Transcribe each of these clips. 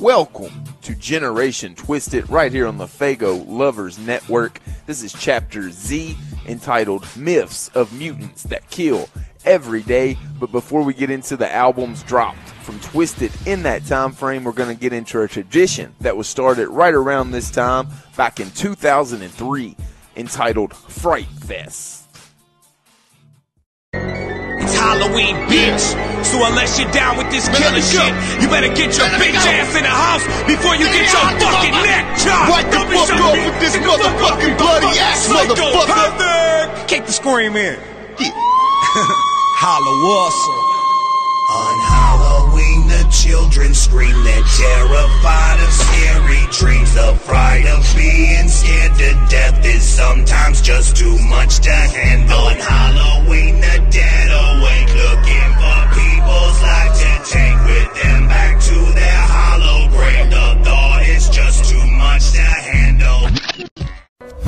Welcome to Generation Twiztid right here on the Fago Lovers Network. This is Chapter Z entitled Myths of Mutants That Kill Every Day. But before we get into the albums dropped from Twiztid in that time frame, we're going to get into a tradition that was started right around this time back in 2003 entitled Fright Fest. Halloween, bitch. So unless you're down with this killer shit, you better get your bitch ass in the house before you get your fucking neck chopped. What the fuck off with this motherfucking bloody ass motherfucker? Kick the scream in. Holla Wassel. On Halloween, the children scream. They're terrified of scary dreams. The fright of being scared to death is sometimes just too much to handle. On Halloween, the dead awake, looking for people's lives to take with them back to their hollow grave. The thought is just too much to handle.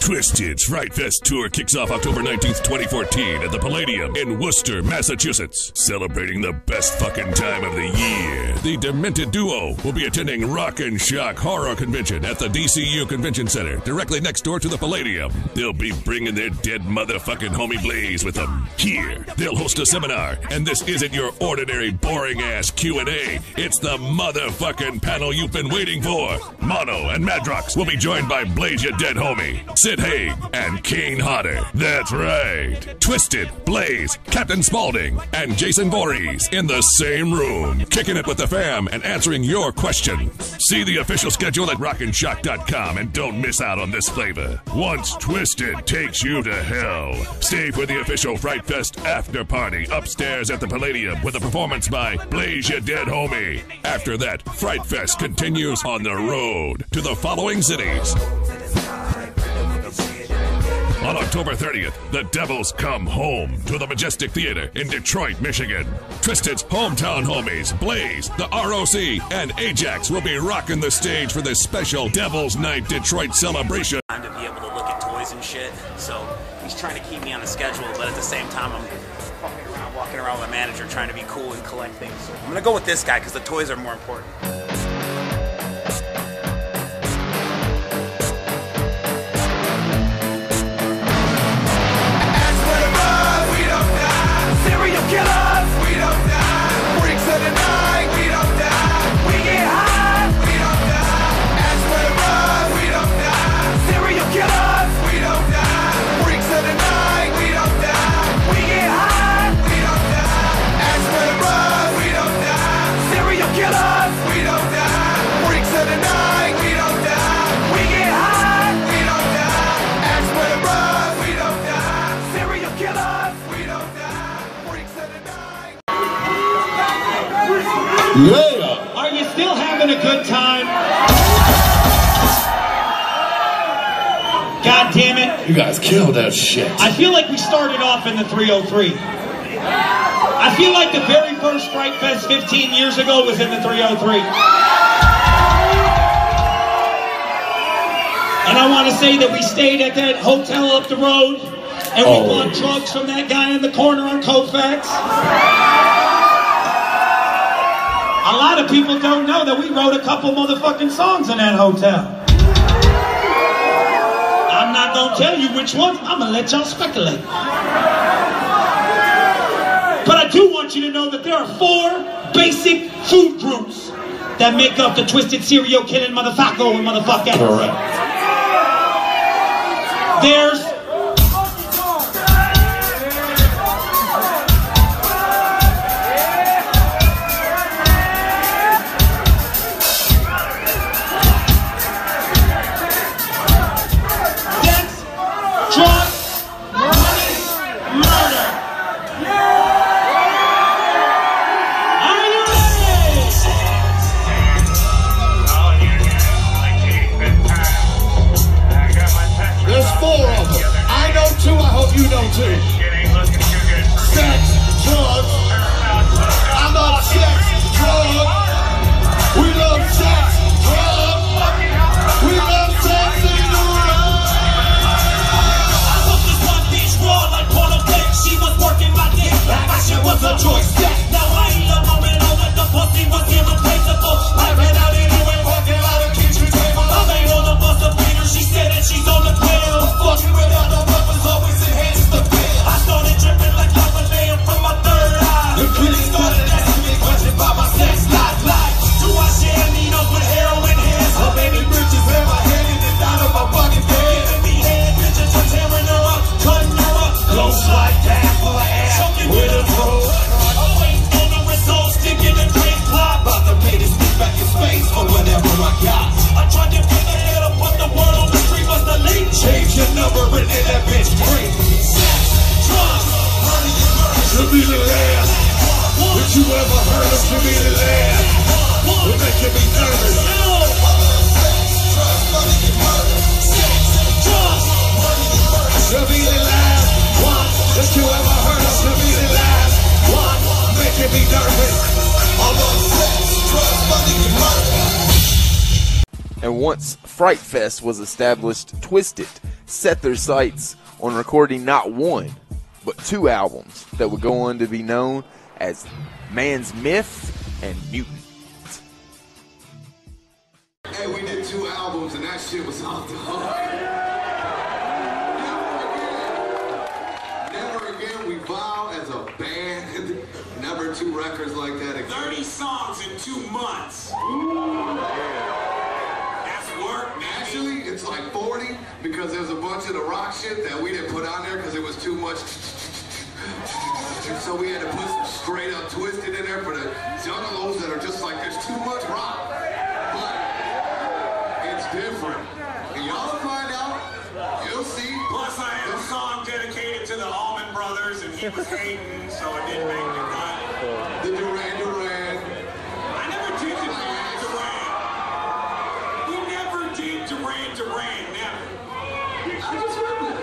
Twiztid's Fright Fest tour kicks off October 19th, 2014 at the Palladium in Worcester, Massachusetts. Celebrating the best fucking time of the year. The Demented Duo will be attending Rock and Shock Horror Convention at the DCU Convention Center, directly next door to the Palladium. They'll be bringing their dead motherfucking homie Blaze with them. Here, they'll host a seminar, and this isn't your ordinary boring ass Q&A. It's the motherfucking panel you've been waiting for. Mono and Madrox will be joined by Blaze your dead homie, Sid Haig, and Kane Hodder. That's right. Twiztid, Blaze, Captain Spaulding, and Jason Voorhees in the same room, kicking it with the fam and answering your questions. See the official schedule at rockandshock.com and don't miss out on this flavor. Once Twiztid takes you to hell, stay for the official Fright Fest after party upstairs at the Palladium with a performance by Blaze Your Dead Homie. After that, Fright Fest continues on the road to the following cities. On October 30th, the Devils come home to the Majestic Theater in Detroit, Michigan. Twiztid's hometown homies, Blaze, the ROC, and Ajax will be rocking the stage for this special Devils Night Detroit celebration. time to be able to look at toys and shit. So he's trying to keep me on the schedule, but at the same time, I'm fucking around, walking around with my manager, trying to be cool and collect things. So I'm gonna go with this guy because the toys are more important. Yeah. Are you still having a good time? God damn it. You guys killed that shit. I feel like we started off in the 303. I feel like the very first Fright Fest 15 years ago was in the 303. And I want to say that we stayed at that hotel up the road and we Oh. bought drugs from that guy in the corner on Colfax. A lot of people don't know that we wrote a couple motherfucking songs in that hotel. I'm not gonna tell you which ones. I'm gonna let y'all speculate. But I do want you to know that there are four basic food groups that make up the twisted serial killing motherfucker and motherfucker. Correct. There's once Fright Fest was established, Twiztid set their sights on recording not one, but two albums that would go on to be known as Man's Myth and Mutant. Hey, we did two albums and that shit was off the hook. Never again. Never again. We vow as a band. Never two records like that again. 30 songs in two months. That's like 40 because there's a bunch of the rock shit that we didn't put on there because it was too much. So we had to put some straight up twisted in there for the juggalos that are just like there's too much rock. But it's different. And y'all find out. You'll see. Plus, I had a song dedicated to the Allman Brothers, and he was hating, so it didn't make the cut. The Duran Duran. I never did the Duran Duran. We never did Duran Duran, never. I just read that.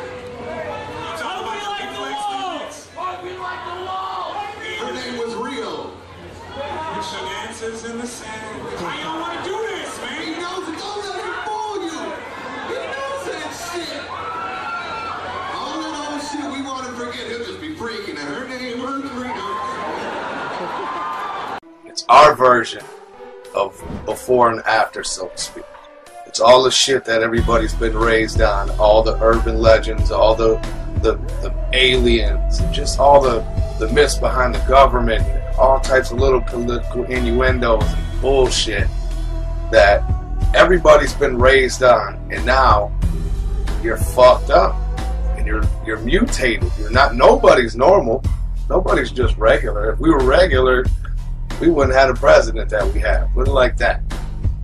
You talk about the people experience. Her name was Rio. Shenanigans in the sand. Want to do this, He knows it. Don't let him fool you. He knows that shit. All that old shit we want to forget. He'll just be freaking. And her name was Rio. It's our version of before and after, so to speak. It's all the shit that everybody's been raised on, all the urban legends, all the the, the aliens, just all the, the myths behind the government, all types of little political innuendos and bullshit that everybody's been raised on, and now you're fucked up and you're you're mutated. You're not nobody's normal. Nobody's just regular. If we were regular, we wouldn't have the president that we have. Wouldn't like that.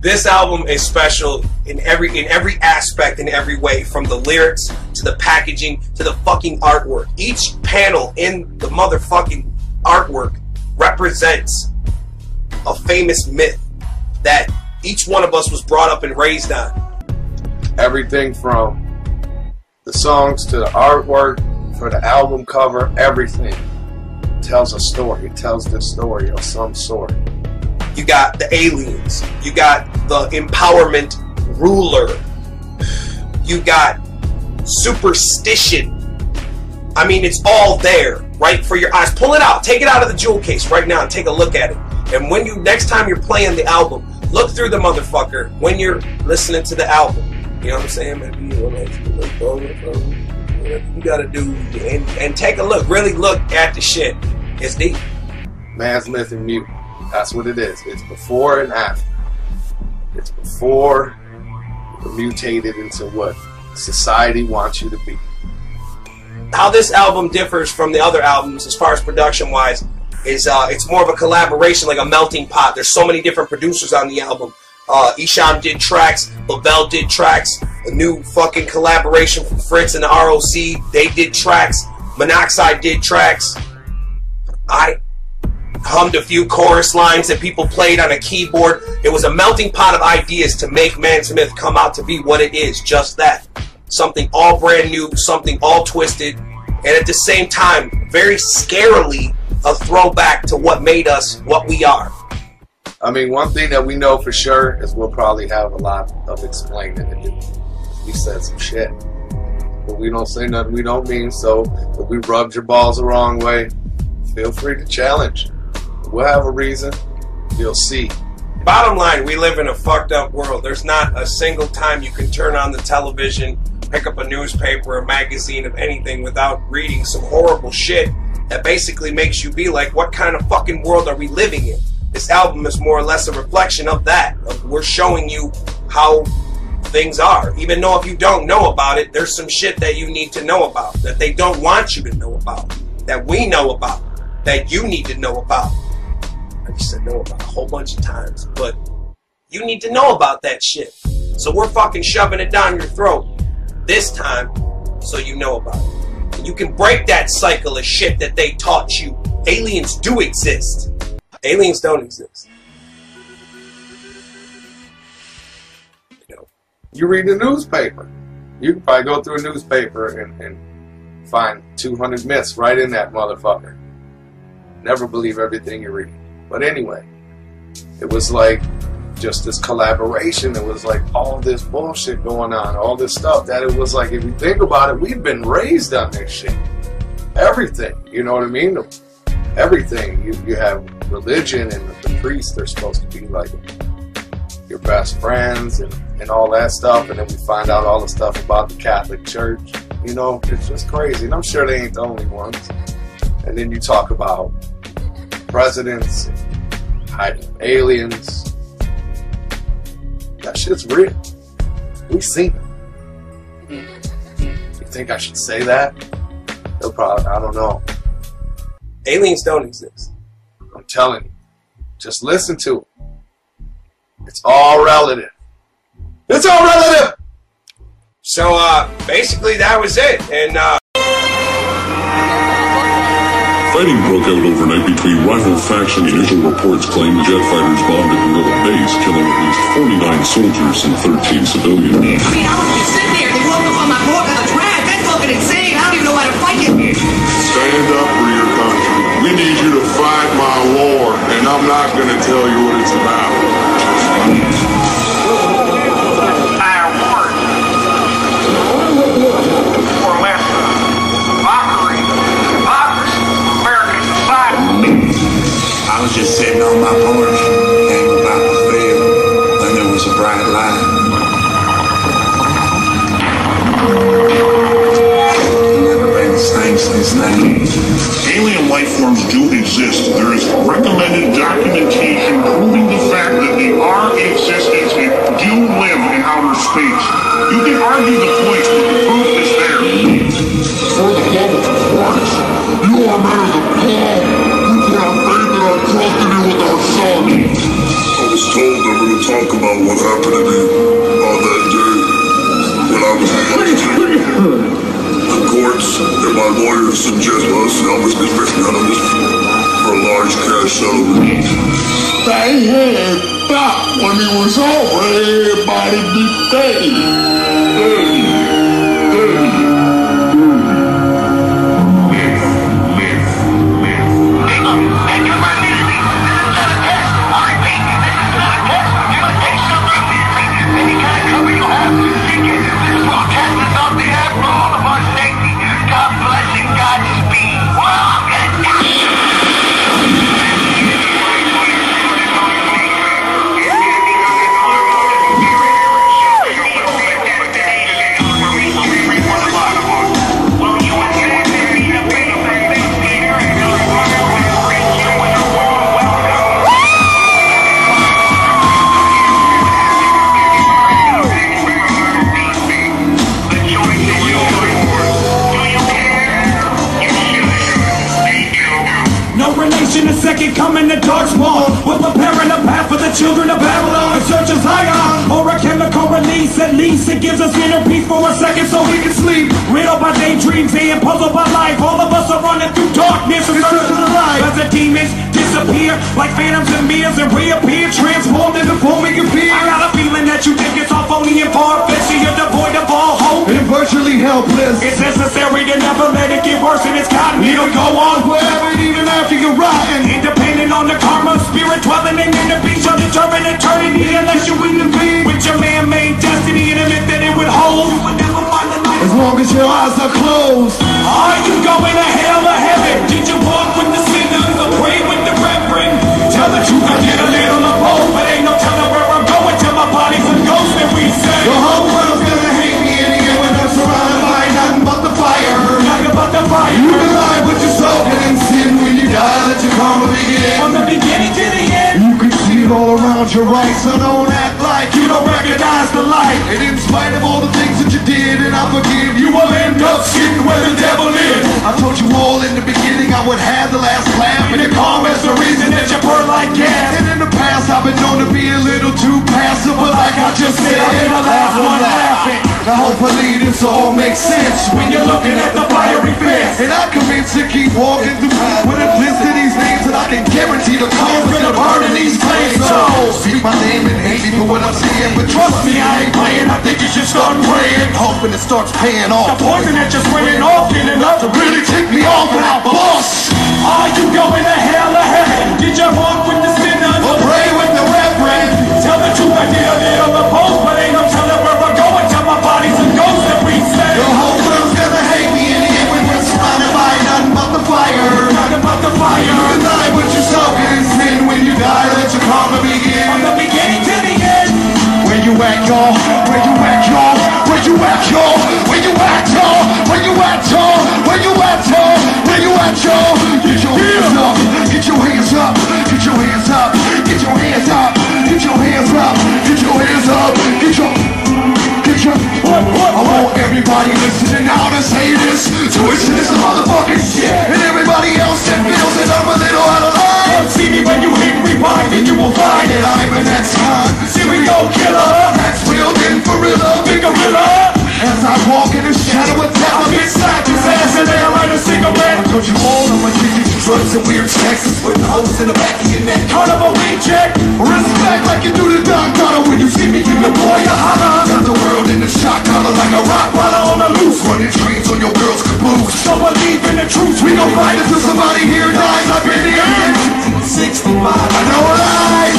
This album is special in every in every aspect in every way, from the lyrics to the packaging to the fucking artwork. Each panel in the motherfucking artwork represents a famous myth that each one of us was brought up and raised on. Everything from the songs to the artwork, for the album cover, everything tells a story. It tells the story of some sort. You got the aliens. You got the empowerment ruler. You got superstition. I mean, it's all there, right for your eyes. Pull it out. Take it out of the jewel case right now and take a look at it. And when you next time you're playing the album, look through the motherfucker when you're listening to the album. You know what I'm saying? Maybe you, know, like, whatever you gotta do and, and take a look. Really look at the shit. It's deep. Myth and Mutant. That's what it is. It's before and after. It's before you're mutated into what society wants you to be. how this album differs from the other albums as far as production wise is uh, it's more of a collaboration, like a melting pot. There's so many different producers on the album. Uh, Isham did tracks, Lavelle did tracks, a new fucking collaboration from Fritz and the ROC. They did tracks. Monoxide did tracks. I hummed a few chorus lines that people played on a keyboard. It was a melting pot of ideas to make Man's Myth come out to be what it is, just that. Something all brand new, something all twisted, and at the same time, very scarily a throwback to what made us what we are. I mean, one thing that we know for sure is we'll probably have a lot of explaining to do. We said some shit. But we don't say nothing we don't mean, so if we rubbed your balls the wrong way, feel free to challenge. We'll have a reason. You'll see. Bottom line, we live in a fucked up world. There's not a single time you can turn on the television, pick up a newspaper, a magazine of anything without reading some horrible shit that basically makes you be like, what kind of fucking world are we living in? This album is more or less a reflection of that. Of we're showing you how things are. Even though if you don't know about it, there's some shit that you need to know about, that they don't want you to know about, that we know about, that you need to know about. Just said know about a whole bunch of times, but you need to know about that shit. So we're fucking shoving it down your throat this time so you know about it. And you can break that cycle of shit that they taught you. Aliens do exist. Aliens don't exist. You know, You read the newspaper. You can probably go through a newspaper and, and find 200 myths right in that motherfucker. Never believe everything you read. But anyway, it was like just this collaboration. It was like all this bullshit going on, all this stuff that it was like, if you think about it, we've been raised on this shit. Everything, you know what I mean? Everything. You, you have religion and the priests, they're supposed to be like your best friends and, and all that stuff. And then we find out all the stuff about the Catholic Church. You know, it's just crazy. And I'm sure they ain't the only ones. And then you talk about presidents, hiding aliens. That shit's real. We seen it. You think I should say that? No problem. I don't know. Aliens don't exist. I'm telling you. Just listen to it. It's all relative. It's all relative! So uh, basically, that was it. And uh, Fighting broke out overnight between rival factions. Initial reports claim the jet fighters bombed a guerrilla base, killing at least 49 soldiers and 13 civilians. I mean, I was just sitting there. They woke up on my board on the track. That's fucking insane. I don't even know how to fight it. Stand up for your country. We need you to fight my war, and I'm not gonna tell you what it's about. Was on my porch, game about to fail, and there was a bright light. Never been the same since then. Alien life forms do exist. There is recommended documentation proving the fact that they are in existence and do live in outer space. You can argue the point, but the proof is there. For the love of Christ, you are men of the Paul. You put our faith and our trust talk about what happened to me on that day when I was in Lexington. The courts and my lawyers suggest us Elvis is fixing out of this for a large cash settlement. They had back when he was over, everybody be paid. Laugh, and your karma's the reason that you burn like gas. And in the past I've been known to be a little too passive, but like I just said, I've been the last one laughing. Now hopefully this all makes sense when you're looking at the fiery fence. And I'm convinced to keep walking through with a list of these names that I can guarantee the cause gonna burn in these flames. So speak my name and hate me for what I'm saying, but trust me, I ain't playing. I think you should start praying, hoping it starts paying off. The poison that you're spraying off in enough To really take me off I bust. Are you going to hell or heaven? Did you walk with the sinners or pray with the reverend? Tell the truth, I dare live the post, but ain't no telling where we're going. Tell my body's a ghost that we say. Your whole crew's gonna hate me and yet we were surrounded by nothing but the fire. Nothing but the fire. You deny what and sin when you die. Let your karma begin. From the beginning to the end. Where you at, y'all? Where you at, y'all? Where you at, y'all? Where you at, y'all? Where you at, y'all? Where you at, y'all? Up. Get your hands up. Get your hands up. Get your hands up. Get your Get your what, what, I want everybody listening now to say this. Twiztid is the motherfucking shit. And everybody else that feels that I'm a little out of line. See me when you hit rewind And you will find that I'm an ex-con. Serial killer. That's real then for real, big gorilla As I walk in the shadow of death I'll get slapped his ass and then light a cigarette. Don't you all my kids drugs and weird texts With holes in the back of your neck. Carnival reject Respect like you do the Don Donna When you see me give your boy a holler Got the world in the shock collar like a rock runner on the loose. Running trains on your girl's caboose. So believe in the truth. We gon' fight until somebody here dies. I've been here 65 I know lies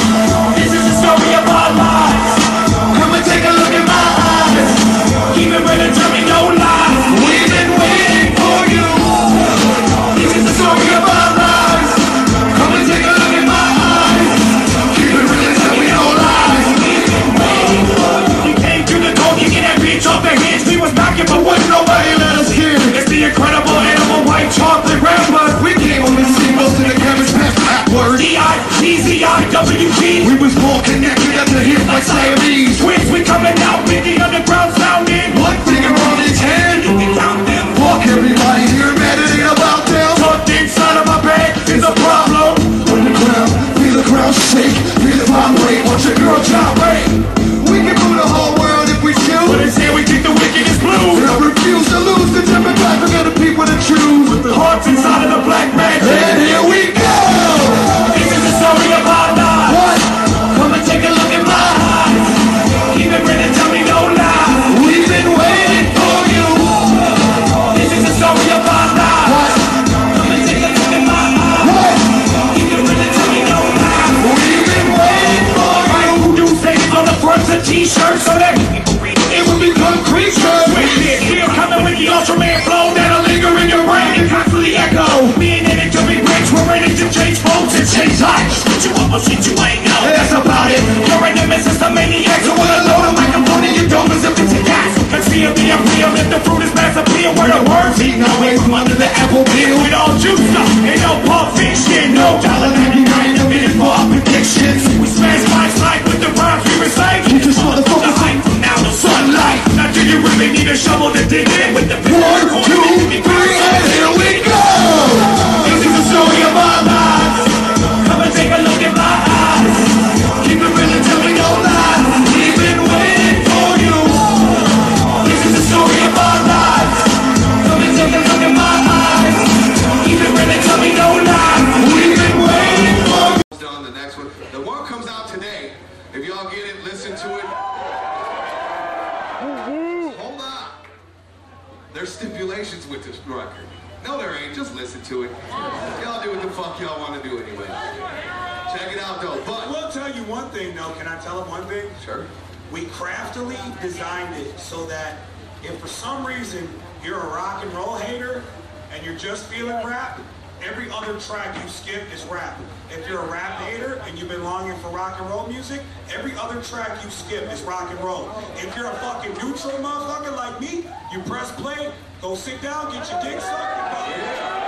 track you skip is rock and roll. If you're a fucking neutral motherfucker like me, you press play, go sit down, get your dick sucked, and.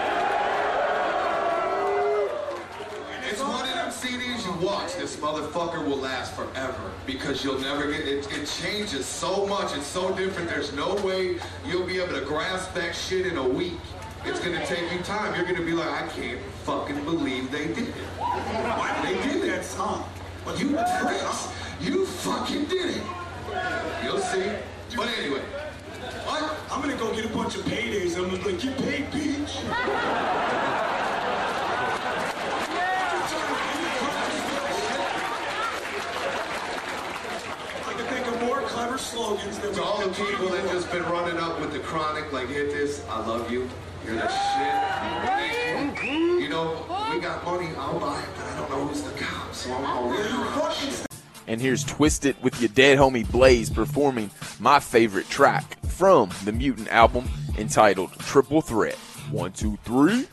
It's one of them CDs you watch. This motherfucker will last forever because you'll never get it. It changes so much. It's so different. There's no way you'll be able to grasp that shit in a week. It's gonna take you time. You're gonna be like, I can't fucking believe they did it. Why did they do that song? But You pricks. You fucking did it. You'll see. But anyway, what? I'm gonna go get a bunch of paydays. I'm gonna be like, get paid, bitch. I can think of more clever slogans To all the people that just been running up with the chronic, like hit this, I love you. You're the shit. You know, we got money, I'll buy it, but I don't know who's the cop, so I'm gonna And here's Twiztid with your dead homie Blaze performing my favorite track from the Mutant album entitled Triple Threat. One, two, three.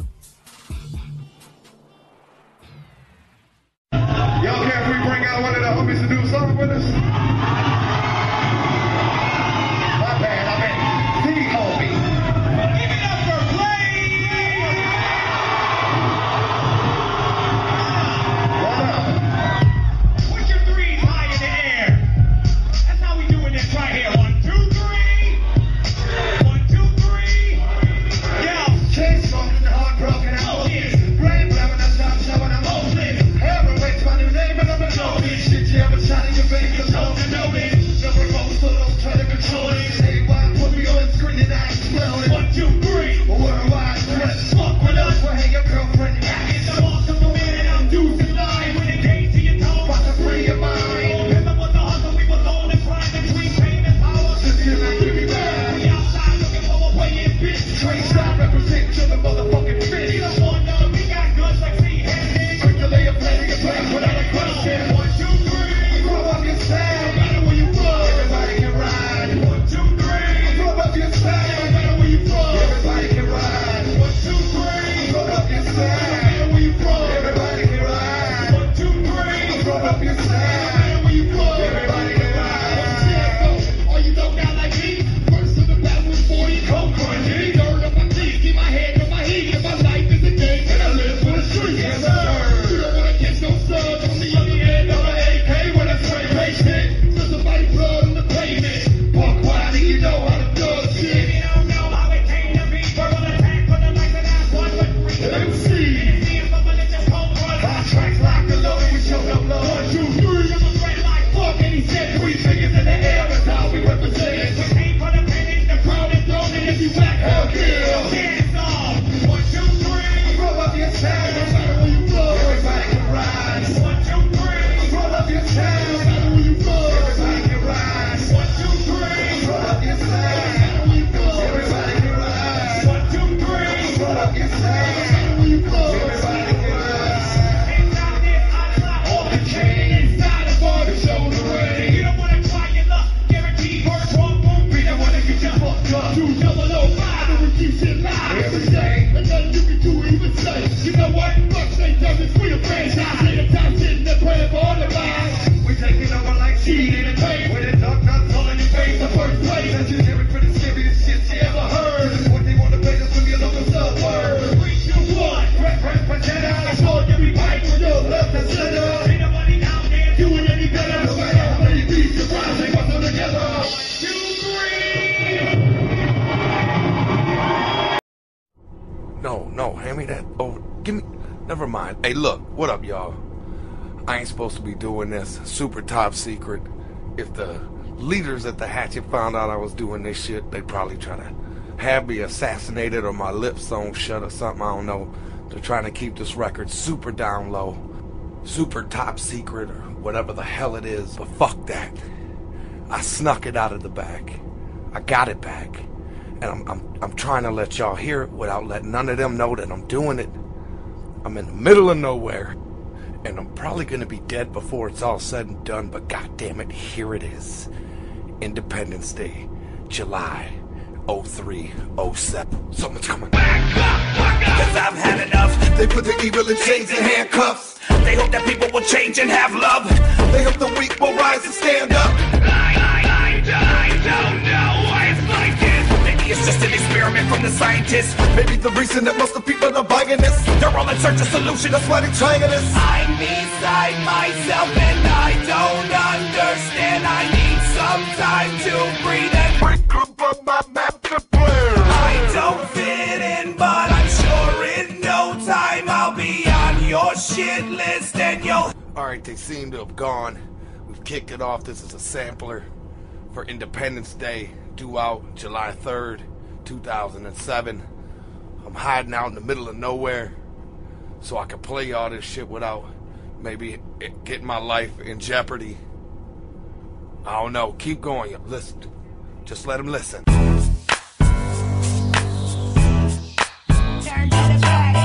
Doing this. Super top secret. If the leaders at the Hatchet found out I was doing this shit, they'd probably try to have me assassinated or my lips sewn shut or something. I don't know. They're trying to keep this record super down low, super top secret or whatever the hell it is. But fuck that. I snuck it out of the bag. I got it back. And I'm, I'm, I'm trying to let y'all hear it without letting none of them know that I'm doing it. I'm in the middle of nowhere. And I'm probably going to be dead before it's all said and done, but god damn it, here it is. Independence Day, July 0307. Someone's coming. Cause I've had enough. They put the evil in chains and handcuffs. They hope that people will change and have love. They hope the weak will rise and stand up. I, I, I, I don't just an experiment from the scientists. Maybe the reason that most of the people are buying this. They're all in search of solution. That's why they're trying this. I'm beside myself and I don't understand. I need some time to breathe and Break up on my master plan. I don't fit in, but I'm sure in no time I'll be on your shit list and you'll. Alright, they seem to have gone. We've kicked it off. This is a sampler for Independence Day, due out July 3rd, 2007. I'm hiding out in the middle of nowhere so I can play all this shit without maybe getting my life in jeopardy. I don't know. Keep going. Listen. Just let him listen. Turn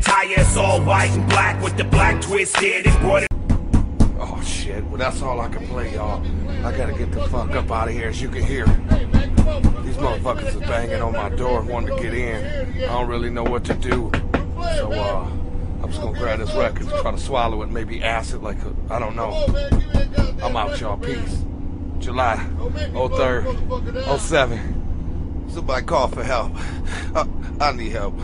attire. It's all white and black with the black twisted embroidered. Oh shit. Well, that's all I can play, y'all. I gotta get the fuck up out of here, as you can hear. These motherfuckers is banging on my door, wanting to get in. I don't really know what to do. So, uh, I'm just gonna grab this record, and try to swallow it, maybe acid, like, I I don't know. I'm out, y'all. Peace. July 03rd, 07. Somebody call for help. I need help.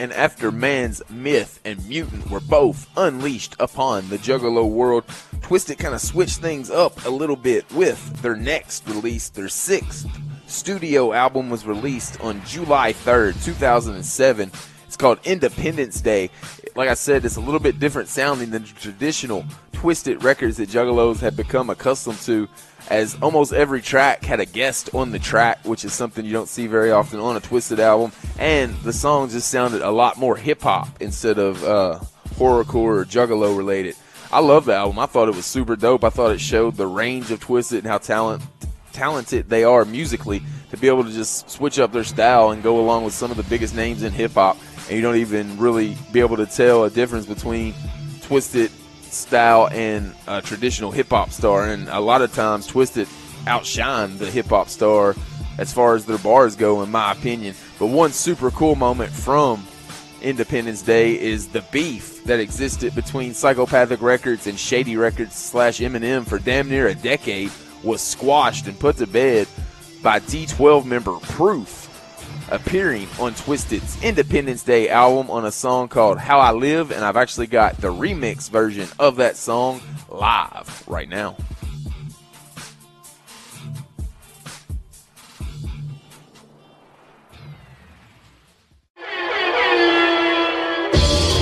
And after Man's Myth and Mutant were both unleashed upon the Juggalo world, Twiztid kind of switched things up a little bit with their next release, their sixth studio album was released on July 3rd, 2007. It's called Independence Day. Like I said, it's a little bit different sounding than traditional Twiztid records that Juggalos had become accustomed to, as almost every track had a guest on the track, which is something you don't see very often on a Twiztid album. And the songs just sounded a lot more hip hop instead of uh, horrorcore or Juggalo related. I love the album. I thought it was super dope. I thought it showed the range of Twiztid and how talent talented they are musically to be able to just switch up their style and go along with some of the biggest names in hip hop, and you don't even really be able to tell a difference between Twiztid style and a traditional hip hop star. And a lot of times, Twiztid outshine the hip hop star as far as their bars go, in my opinion. But one super cool moment from Independence Day is the beef that existed between Psychopathic Records and Shady Records slash Eminem for damn near a decade was squashed and put to bed by D12 member Proof, appearing on Twiztid's Independence Day album on a song called How I Live, and I've actually got the remix version of that song live right now.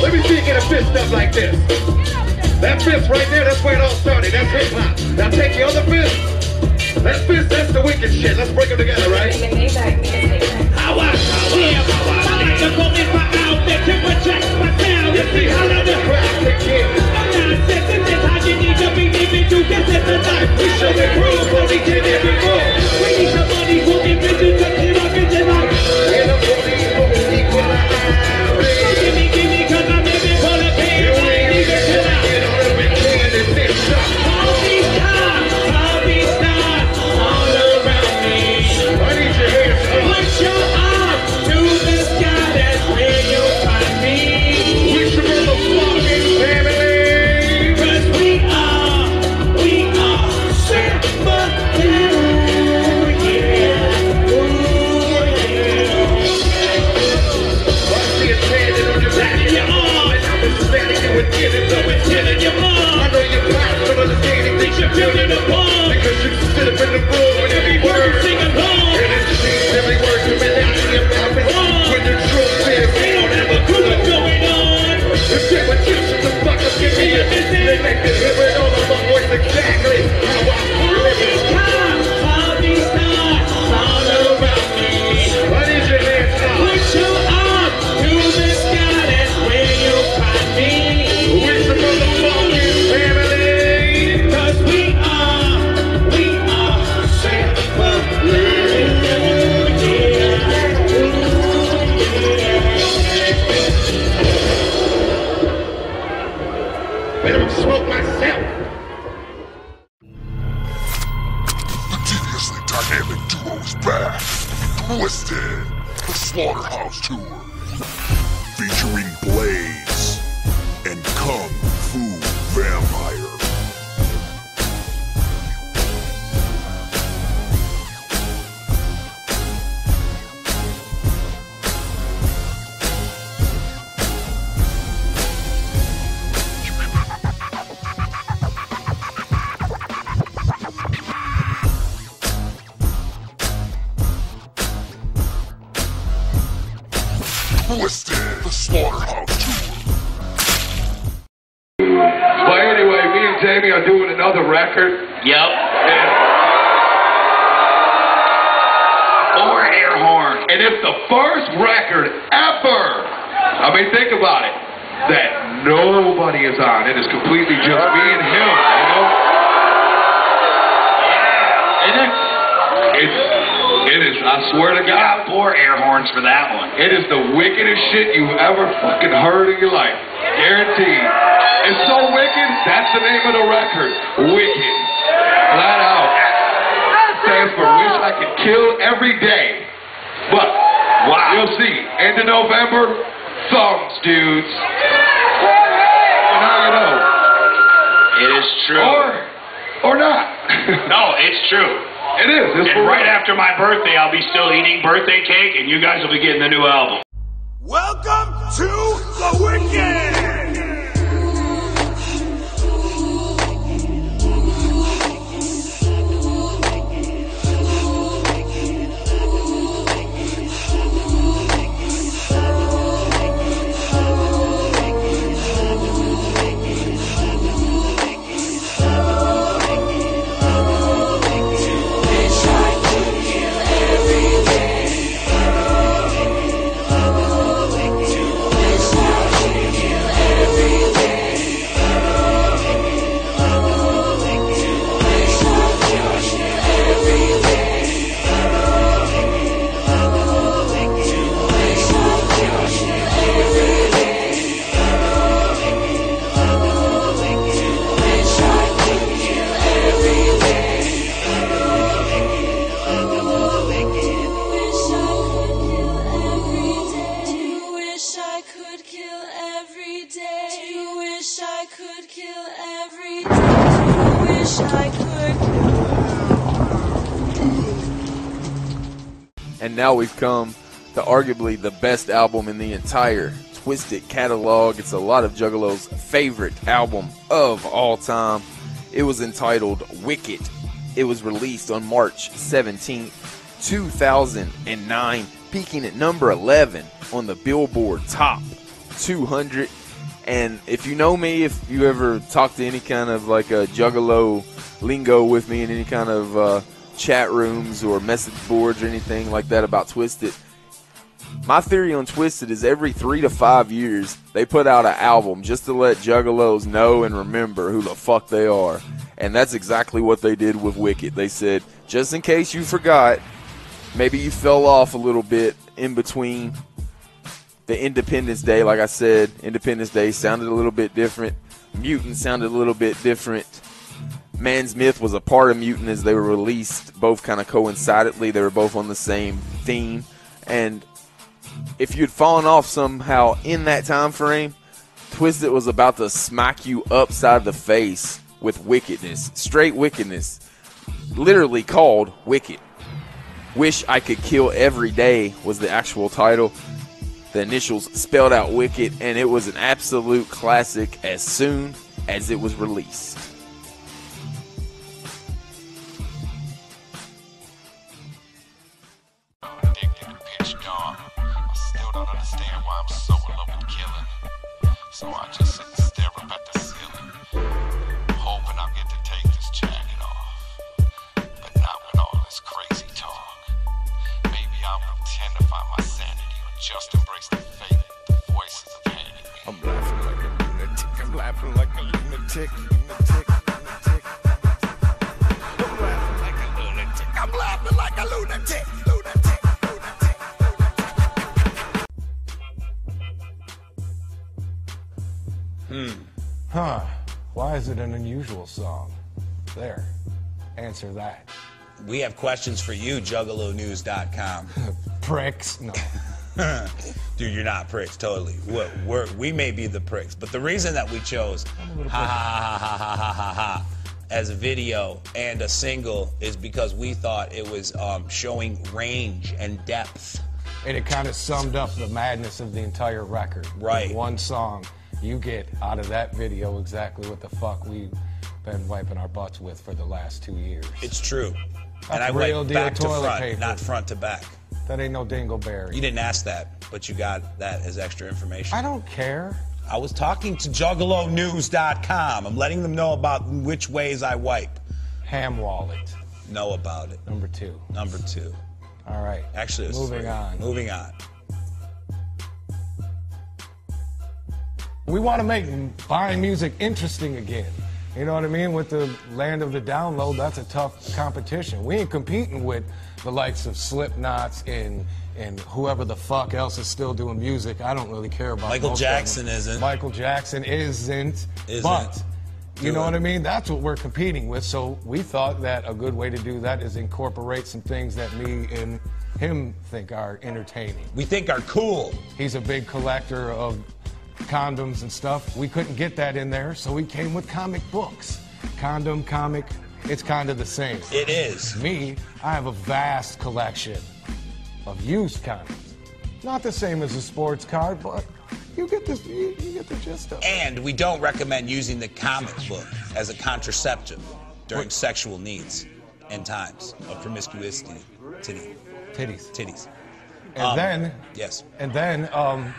Let me see you get a fist up like this. That fist right there, that's where it all started. That's hip hop. Now take the other fist. That fist, that's the wicked shit. Let's break them together, right? How I, how I, how I like to go in my outfit to project my sound. You see how the crowd kick in. Nonsense, and this how you need to be living through this is the life. We show and prove on each and every move. We need somebody who can visit the kid Twiztid, the Slaughterhouse Tour. But anyway, me and Jamie are doing another record. Yep. And, Or air horn. and it's the first record ever. I mean, think about it. That nobody is on. It is completely just me and him, I swear to God. Four air horns for that one. It is the wickedest shit you've ever fucking heard in your life. Guaranteed. It's so wicked, that's the name of the record. Wicked. Flat out. Stands for Wish I Could Kill Every Day. But, wow. you'll see. End of November, thumbs, dudes. And now you know. It is true. Or, or not. no, it's true. It is. It's and for right real. after my birthday, I'll be still eating birthday cake, and you guys will be getting the new album. Welcome to the Wicked! Now we've come to arguably the best album in the entire Twiztid catalog. It's a lot of Juggalo's favorite album of all time. It was entitled Wicked. It was released on March 17th, 2009, peaking at number 11 on the Billboard Top 200. And if you know me, if you ever talk to any kind of like a Juggalo lingo with me in any kind of uh, chat rooms or message boards or anything like that about Twiztid, my theory on Twiztid is every three to five years they put out an album just to let Juggalos know and remember who the fuck they are. And that's exactly what they did with Wicked. They said, just in case you forgot, maybe you fell off a little bit in between the Independence Day. Like I said, Independence Day sounded a little bit different. Mutant sounded a little bit different. Man's Myth was a part of Mutant as they were released, both kind of coincidentally. They were both on the same theme. And if you'd fallen off somehow in that time frame, Twiztid was about to smack you upside the face with wickedness, straight wickedness, literally called Wicked. Wish I Could Kill Every Day was the actual title. The initials spelled out Wicked, and it was an absolute classic as soon as it was released. understand why I'm so in love with killing. So I just sit is it an unusual song? There. Answer that. We have questions for you, juggalonews.com. Pricks. No. Dude, you're not pricks, totally. We're, we're, we may be the pricks, but the reason that we chose ha ha ha ha ha ha ha ha as a video and a single is because we thought it was um, showing range and depth. And it kind of summed up the madness of the entire record. Right. In one song, you get out of that video exactly what the fuck we've been wiping our butts with for the last two years. It's true. That's and I real went back to front, paper. not front to back. That ain't no dingleberry. You didn't ask that, but you got that as extra information. I don't care. I was talking to juggalonews.com. I'm letting them know about which ways I wipe. Ham wallet. Know about it. Number two. Number two. All right. Actually, Moving three. on. Moving on. We want to make buying music interesting again. You know what I mean? With the land of the download, that's a tough competition. We ain't competing with the likes of Slipknots and and whoever the fuck else is still doing music. I don't really care about Michael Jackson isn't. Michael Jackson isn't. Isn't. But you know what I mean? That's what we're competing with. So we thought that a good way to do that is incorporate some things that me and him think are entertaining. We think are cool. He's a big collector of condoms and stuff. We couldn't get that in there, so we came with comic books. Condom, comic, it's kind of the same. It is. Me, I have a vast collection of used condoms. Not the same as a sports card, but you get this, you, you get the gist of it. And we don't recommend using the comic book as a contraceptive during sexual needs and times of promiscuity. Titty. Titties. Titties. And Um, then, Yes. and then, um,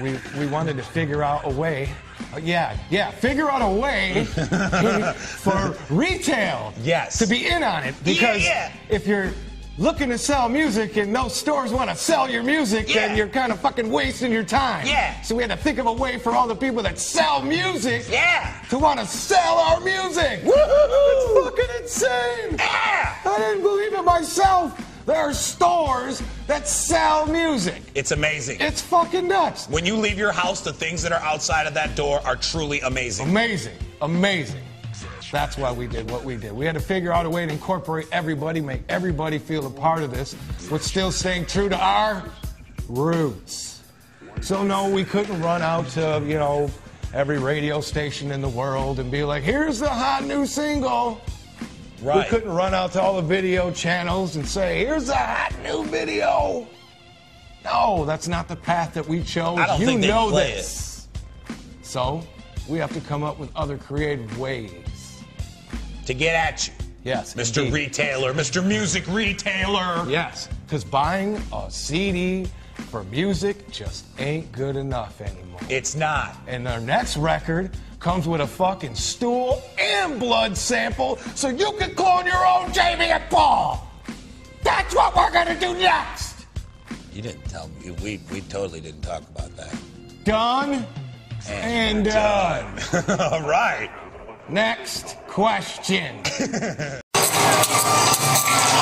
we we wanted to figure out a way. uh, yeah, yeah, figure out a way for retail. Yes. To be in on it because Yeah. if you're looking to sell music and no stores want to sell your music, then you're kind of fucking wasting your time. Yeah. So we had to think of a way for all the people that sell music. Yeah. To want to sell our music. It's fucking insane. Yeah. I didn't believe it myself. There are stores that sell music. It's amazing. It's fucking nuts. when you leave your house, the things that are outside of that door are truly amazing. Amazing. Amazing. That's why we did what we did. We had to figure out a way to incorporate everybody, make everybody feel a part of this, with still staying true to our roots. So no, we couldn't run out to, you know, every radio station in the world and be like, here's the hot new single. We couldn't run out to all the video channels and say, here's a hot new video. No, that's not the path that we chose. I don't you think they know play this. So we have to come up with other creative ways. To get at you. Yes. Mr. indeed. Retailer, Mr. Music Retailer. Yes. Because buying a CD for music just ain't good enough anymore. It's not. And our next record comes with a fucking stool and blood sample so you can clone your own Jamie and Paul. That's what we're gonna do next. You didn't tell me. We, we totally didn't talk about that. Done and done. All right. Next question.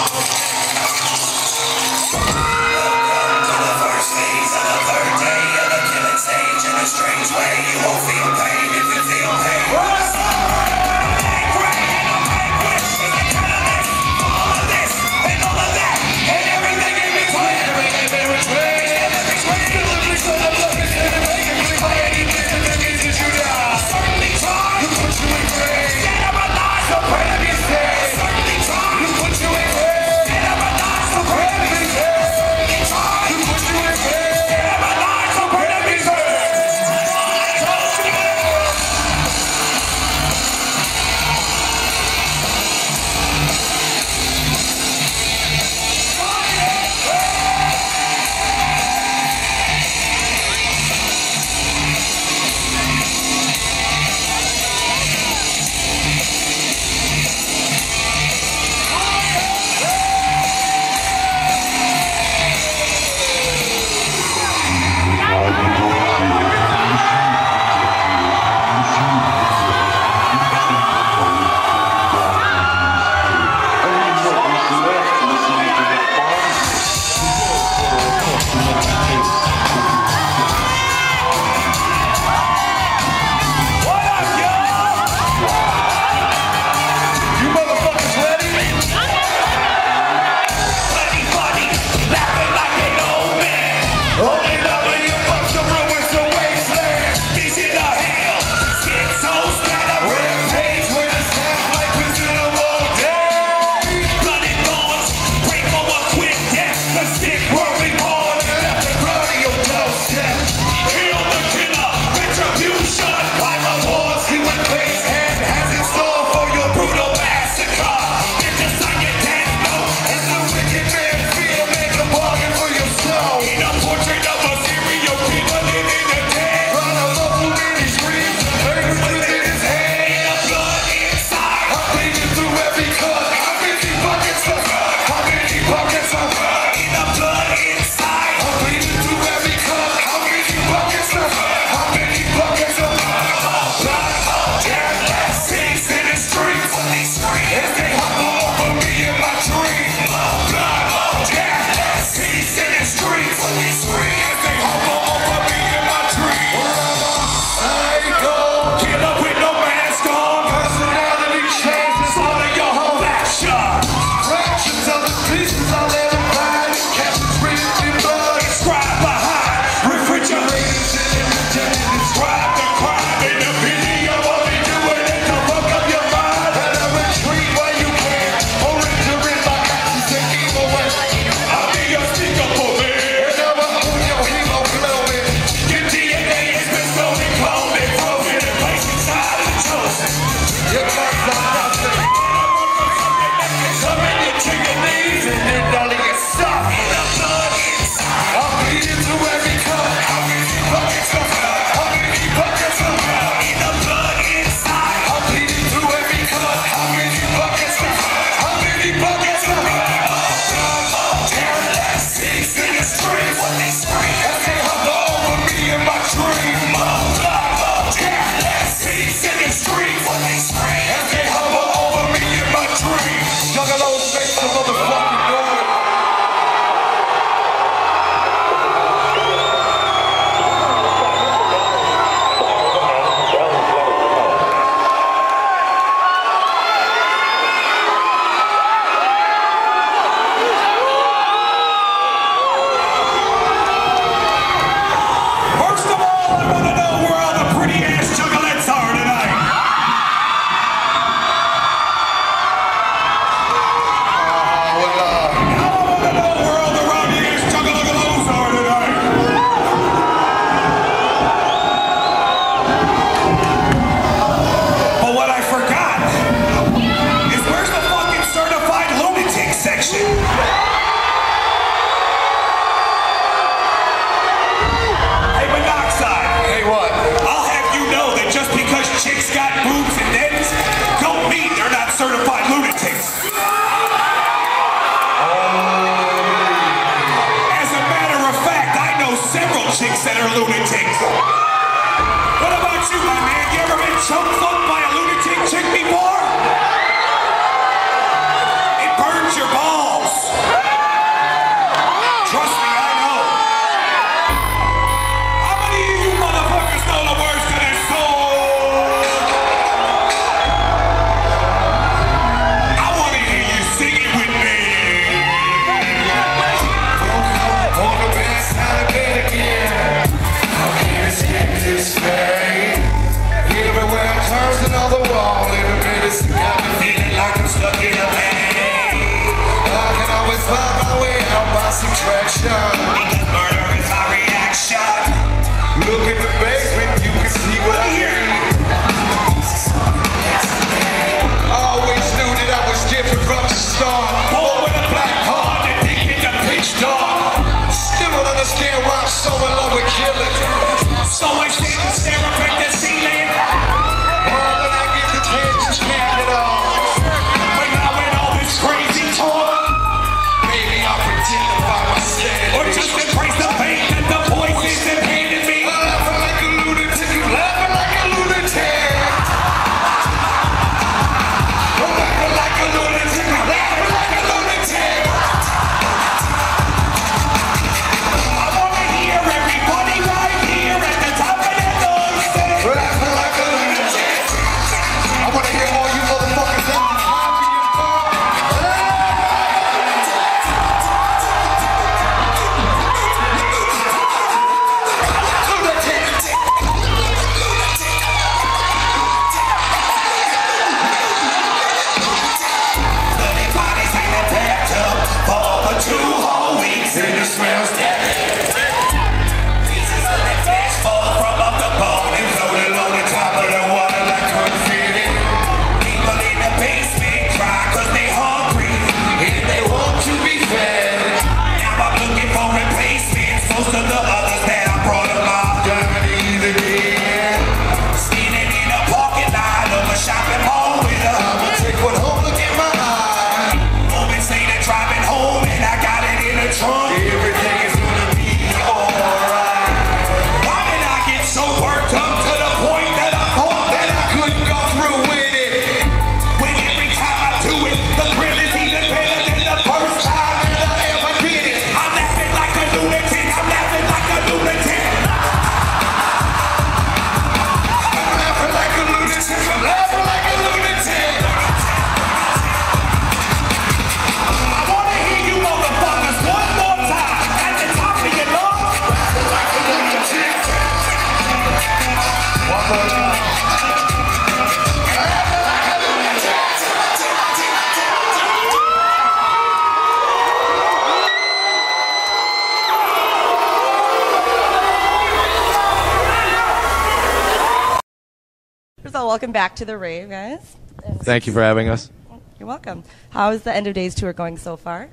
welcome back to the rave, guys. Thank you for having us. You're welcome. How is the end of days tour going so far?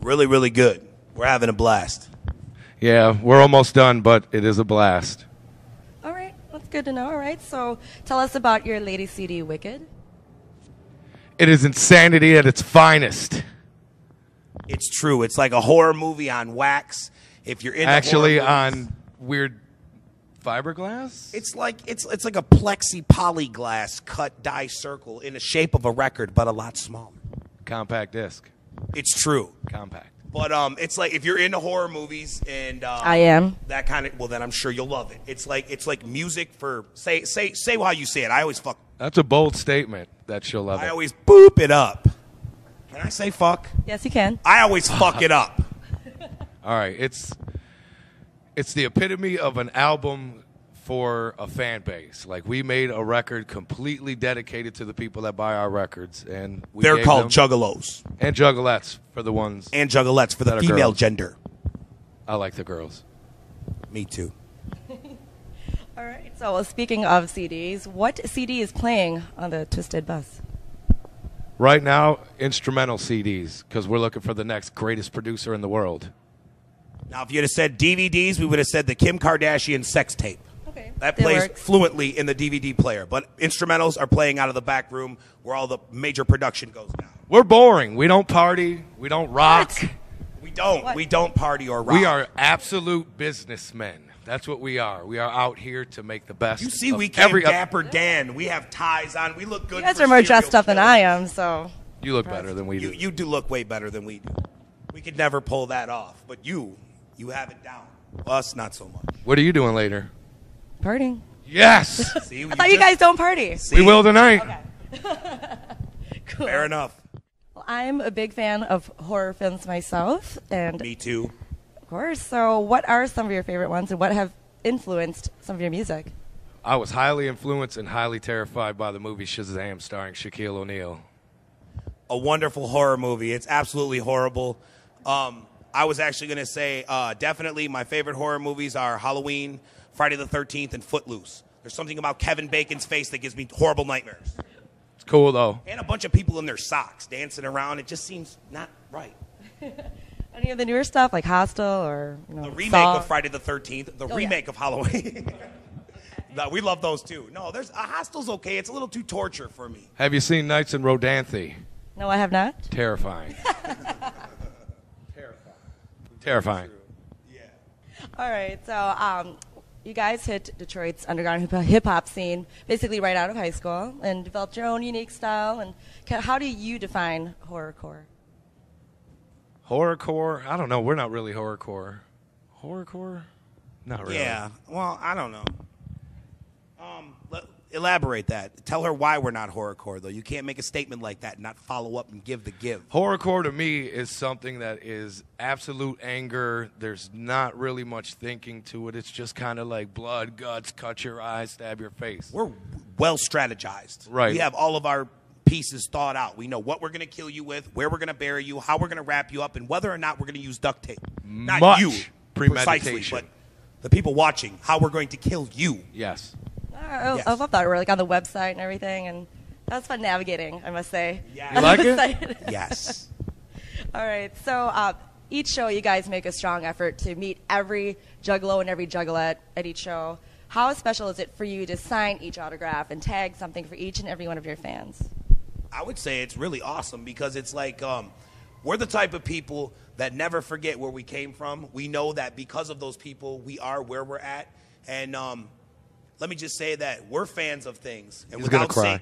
Really, really good. We're having a blast. Yeah, we're almost done, but it is a blast. All right, that's good to know. All right, so tell us about your Lady CD, Wicked. It is insanity at its finest. It's true. It's like a horror movie on wax. If you're in Actually, horror movies- on weird fiberglass. It's like it's it's like a plexi polyglass cut die circle in the shape of a record, but a lot smaller. Compact disc. It's true. Compact. But um, it's like if you're into horror movies and um, I am. that kind of well, then I'm sure you'll love it. It's like it's like music for say say say how you say it. I always fuck. That's a bold statement that she'll love I it. always boop it up. Can I say fuck? Yes, you can. I always fuck it up. All right, it's it's the epitome of an album for a fan base. Like we made a record completely dedicated to the people that buy our records, and we They're called juggalos and juggalettes for the ones and juggalettes for the that female girls. gender. I like the girls. Me too. All right, so well, speaking of CDs, what CD is playing on the Twiztid Bus? Right now, instrumental CDs because we're looking for the next greatest producer in the world. Now, if you'd have said DVDs, we would have said the Kim Kardashian sex tape. Okay. That That plays works. fluently in the DVD player, but instrumentals are playing out of the back room where all the major production goes down. We're boring. We don't party. We don't rock. We don't. We don't party or rock. We are absolute businessmen. That's what we are. We are out here to make the best. You see, of we came every Dapper Dan. We have ties on. We look good. You guys for are more dressed up than I am, so. You look better than we You, do. you do look way better than we do. We could never pull that off, but you, you have it down. Us, not so much. What are you doing later? Partying. Yes. See, I thought you guys don't party. We will tonight. Fair enough. Well, I'm a big fan of horror films myself, and Me too. of course. So, what are some of your favorite ones, and what have influenced some of your music? I was highly influenced and highly terrified by the movie Shazam starring Shaquille O'Neal. a wonderful horror movie. It's absolutely horrible. Um, I was actually going to say uh, definitely my favorite horror movies are Halloween, Friday the 13th, and Footloose. There's something about Kevin Bacon's face that gives me horrible nightmares. It's cool though. And a bunch of people in their socks dancing around. It just seems not right. Any of the newer stuff, like Hostel or you know, The remake Saw? of Friday the 13th, the Oh, yeah. remake of Halloween. no, we love those too. No, there's a Hostel's okay. It's a little too torture for me. Have you seen Nights in Rodanthe? No, I have not. Terrifying. Terrifying. Yeah. All right, so um, you guys hit Detroit's underground hip hop scene basically right out of high school and developed your own unique style. And ca- how do you define horrorcore? Horrorcore? I don't know. We're not really horrorcore. Horrorcore? Not really. Yeah. Well, I don't know. Um, let, elaborate that. Tell her why we're not horrorcore, though. You can't make a statement like that and not follow up and give the give. Horrorcore to me is something that is absolute anger. There's not really much thinking to it. It's just kind of like blood, guts, cut your eyes, stab your face. We're well strategized. Right. We have all of our pieces thought out. We know what we're going to kill you with, where we're going to bury you, how we're going to wrap you up, and whether or not we're going to use duct tape. Not Much you precisely, but the people watching, how we're going to kill you. Yes. I, Yes. I love that we're like on the website and everything, and that was fun navigating, I must say. Yeah. You like it? Yes. All right, so uh, each show you guys make a strong effort to meet every juggalo and every juggalette at each show. How special is it for you to sign each autograph and tag something for each and every one of your fans? I would say it's really awesome because it's like um, we're the type of people that never forget where we came from. We know that because of those people, we are where we're at. And um, let me just say that we're fans of things. And He's gonna without cry. saying,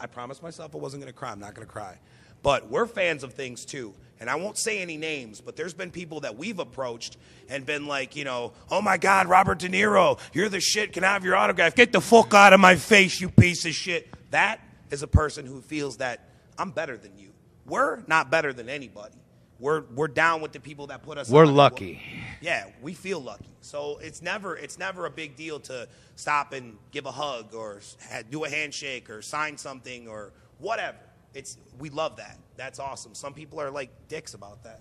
I promised myself I wasn't going to cry. I'm not going to cry. But we're fans of things too. And I won't say any names, but there's been people that we've approached and been like, you know, oh my God, Robert De Niro, you're the shit. Can I have your autograph? Get the fuck out of my face, you piece of shit. That is a person who feels that I'm better than you. We're not better than anybody. We're, we're down with the people that put us We're on. lucky. Yeah, we feel lucky. So it's never it's never a big deal to stop and give a hug or ha- do a handshake or sign something or whatever. It's we love that. That's awesome. Some people are like dicks about that.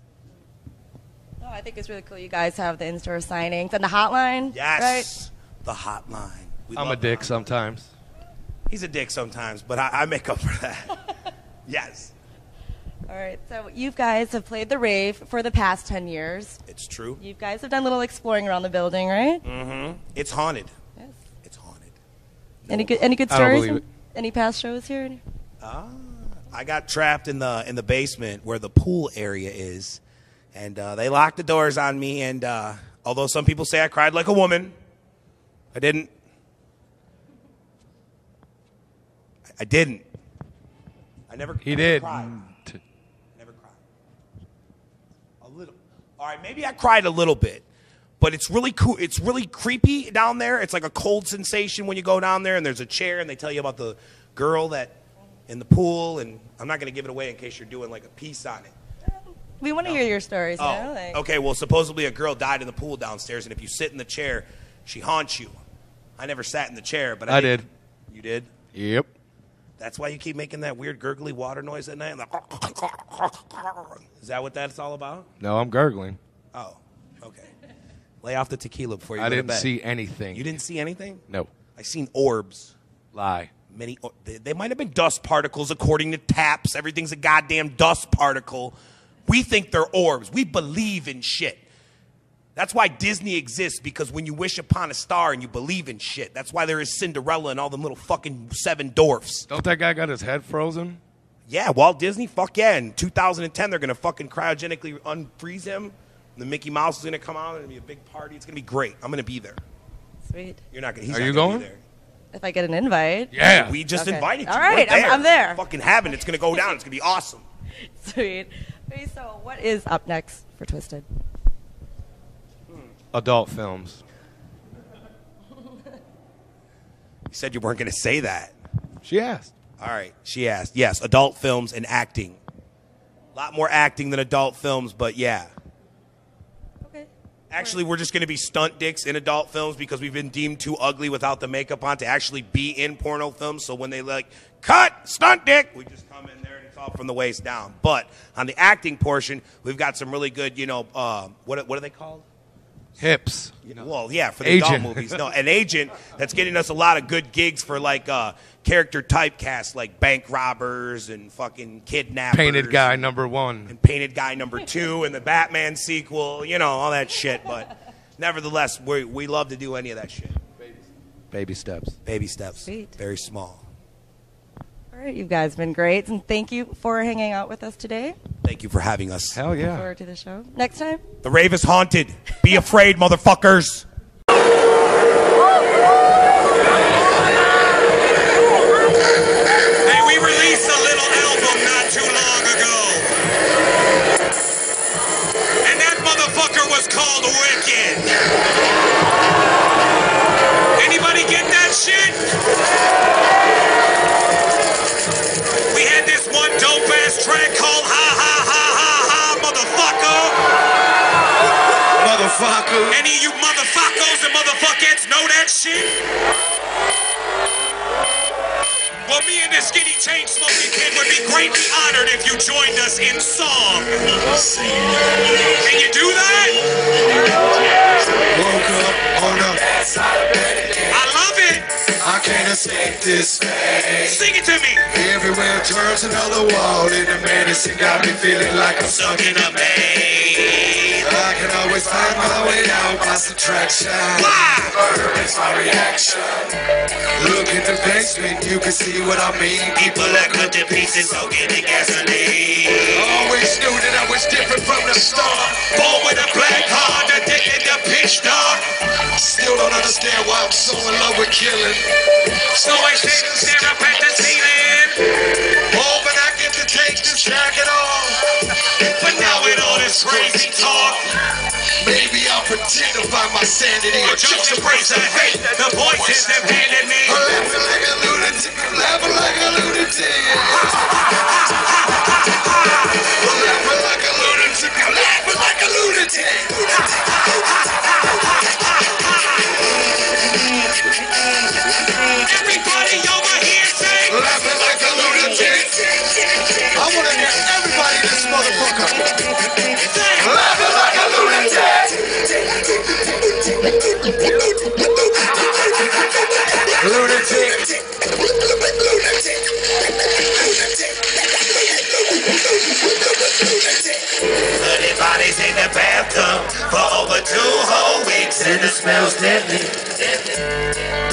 No, I think it's really cool. You guys have the in-store signings and the hotline. Yes, the hotline. We I'm a dick sometimes. He's a dick sometimes, but I, I make up for that. yes, Right? All right. So you guys have played the rave for the past ten years. it's true. You guys have done a little exploring around the building, right? Mm-hmm. It's haunted. Yes. It's haunted. Any good any good I don't stories? believe from Any past shows here? Ah, I got trapped in the in the basement where the pool area is, and uh, they locked the doors on me. And uh, although some people say I cried like a woman, I didn't. I- I didn't. I never. He I did. Cried. Never cried. A little. All right, maybe I cried a little bit, but it's really cool. It's really creepy down there. It's like a cold sensation when you go down there, and there's a chair, and they tell you about the girl that in the pool, and I'm not going to give it away in case you're doing like a piece on it. We want to hear your stories. you know, Oh, like- okay. Well, supposedly a girl died in the pool downstairs, and if you sit in the chair, she haunts you. I never sat in the chair, but I, I did. You did. Yep. That's why you keep making that weird gurgly water noise at night. Like, is that what that's all about? No, I'm gurgling. Oh, okay. Lay off the tequila before you I go didn't bed. see anything. You didn't see anything? No. I seen orbs. Lie. Many. or- They, they might have been dust particles, according to Taps. Everything's a goddamn dust particle. We think they're orbs. We believe in shit. That's why Disney exists because when you wish upon a star and you believe in shit, that's why there is Cinderella and all them little fucking seven dwarfs. Don't that guy got his head frozen? Yeah, Walt Disney, fuck yeah. In 2010, they're gonna fucking cryogenically unfreeze him. The Mickey Mouse is gonna come out. It's gonna be a big party. It's gonna be great. I'm gonna be there. Sweet. You're not gonna. He's Are you gonna going? Be there. If I get an invite. Yeah. We just Okay. invited you. All right, We're I'm, I'm there. Fucking having. It's gonna go down. It's gonna be awesome. Sweet. Okay, so what is up next for Twiztid? Adult films. You said you weren't gonna say that. She asked. All right. She asked. Yes, adult films and acting. A lot more acting than adult films, but yeah. Okay. Actually, we're just going to be stunt dicks in adult films because we've been deemed too ugly without the makeup on to actually be in porno films. So when they like cut stunt dick, we just come in there and it's all from the waist down. But on the acting portion, we've got some really good, you know, uh, what what are they called? Hips. You know, well, yeah, for the Agent. adult movies. No, an agent that's getting us a lot of good gigs for like uh, character typecast, like bank robbers and fucking kidnappers. Painted guy number one. and Painted Guy number two and the Batman sequel, you know, all that shit. But nevertheless, we, we love to do any of that shit. Baby steps. Baby steps. Very small. All right, you guys have been great, and thank you for hanging out with us today. Thank you for having us. Hell Look forward to the show. Next time. The rave is haunted. Be afraid, motherfuckers. Hey, we released a little album not too long ago. And that motherfucker was called Wicked. Anybody get that shit? Dope ass track called Ha Ha Ha Ha Ha Motherfucker. Motherfucker. Any of you motherfuckers and motherfuckers know that shit? Well, me and the skinny chain smoking kid would be greatly honored if you joined us in song. Can you do that? Woke up on a I love it. I can't escape this Sing it to me. Everywhere turns another wall in the medicine got me feeling like I'm stuck in a maze. I can always find my way out by subtraction. Is my reaction. Look in the basement, you can see what I mean. People are cut to pieces, soaking in gasoline. Always knew that I was different from the start. Born with a black heart, addicted to pitch dark. Still don't understand why I'm so in love with killing. So I sit and stare up at the ceiling. Hoping I get to take this jacket off. But now with all this crazy talk, Maybe I'll pretend to find my sanity or just embrace the hate the voices have handed me. Laughing like a lunatic, laughing like a lunatic. I'm laughing like a lunatic, laughing like a lunatic. Everybody over here motherfucker. Laughing like a lunatic. Lunatic. Bloody bodies in the bathtub for over two whole and it smells deadly.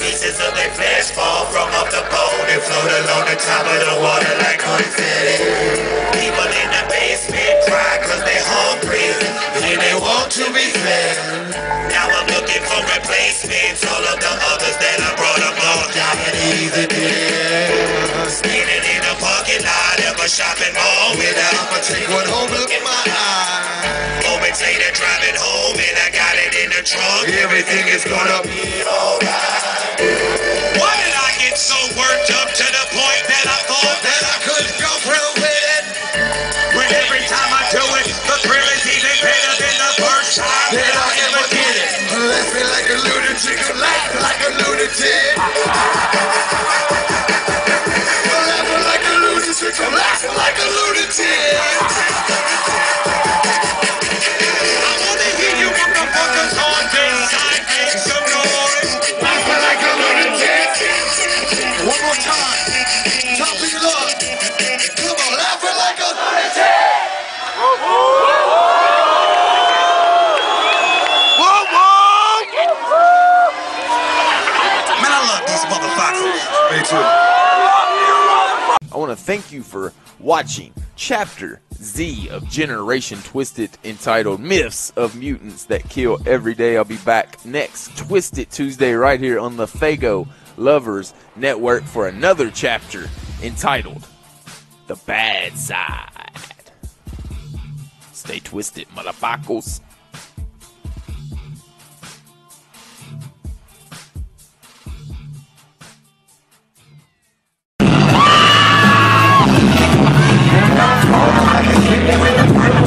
Pieces of their flesh fall from off the bone and float along the top of the water like confetti. People in the basement cry cause they hungry and they want to be fed. Now I'm looking for replacements, all of the others that I brought Diabetes and death. Standing in a parking lot of a shopping mall without I'ma take one home, look in my. Trunk. Everything is gonna be alright. Watching Chapter Z of Generation Twiztid entitled Myths of Mutants That Kill Every Day. I'll be back next Twiztid Tuesday right here on the Faygo Lovers Network for another chapter entitled The Bad Side. Stay twisted, motherfuckers. Pictures of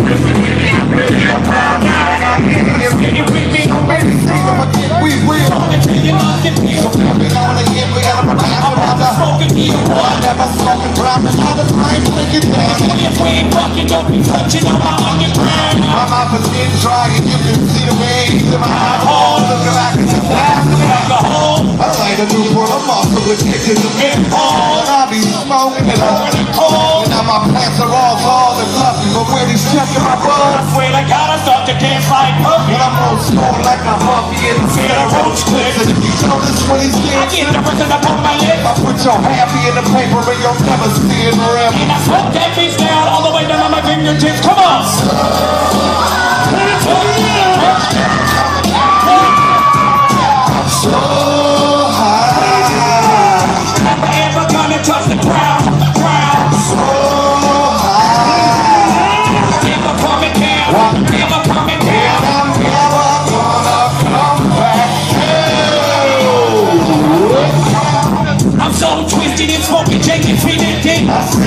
pinball. And you can see the way you look like it's a glass. I be smoking and holding cold. And now my plants are all bald and fluffy, but where these checking my blood? I swear to God, I start to dance like Puffy. And I'm old school like a Huffy and feel a roach clip. And if you notice when he's dancing, I get the record up on my lip. I put your happy in the paper and you'll never see it rip. And I smoke that bitch down all the way down on my fingertips. Come on. So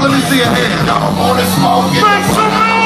let me see your hand. I don't wanna smoke. Make some noise!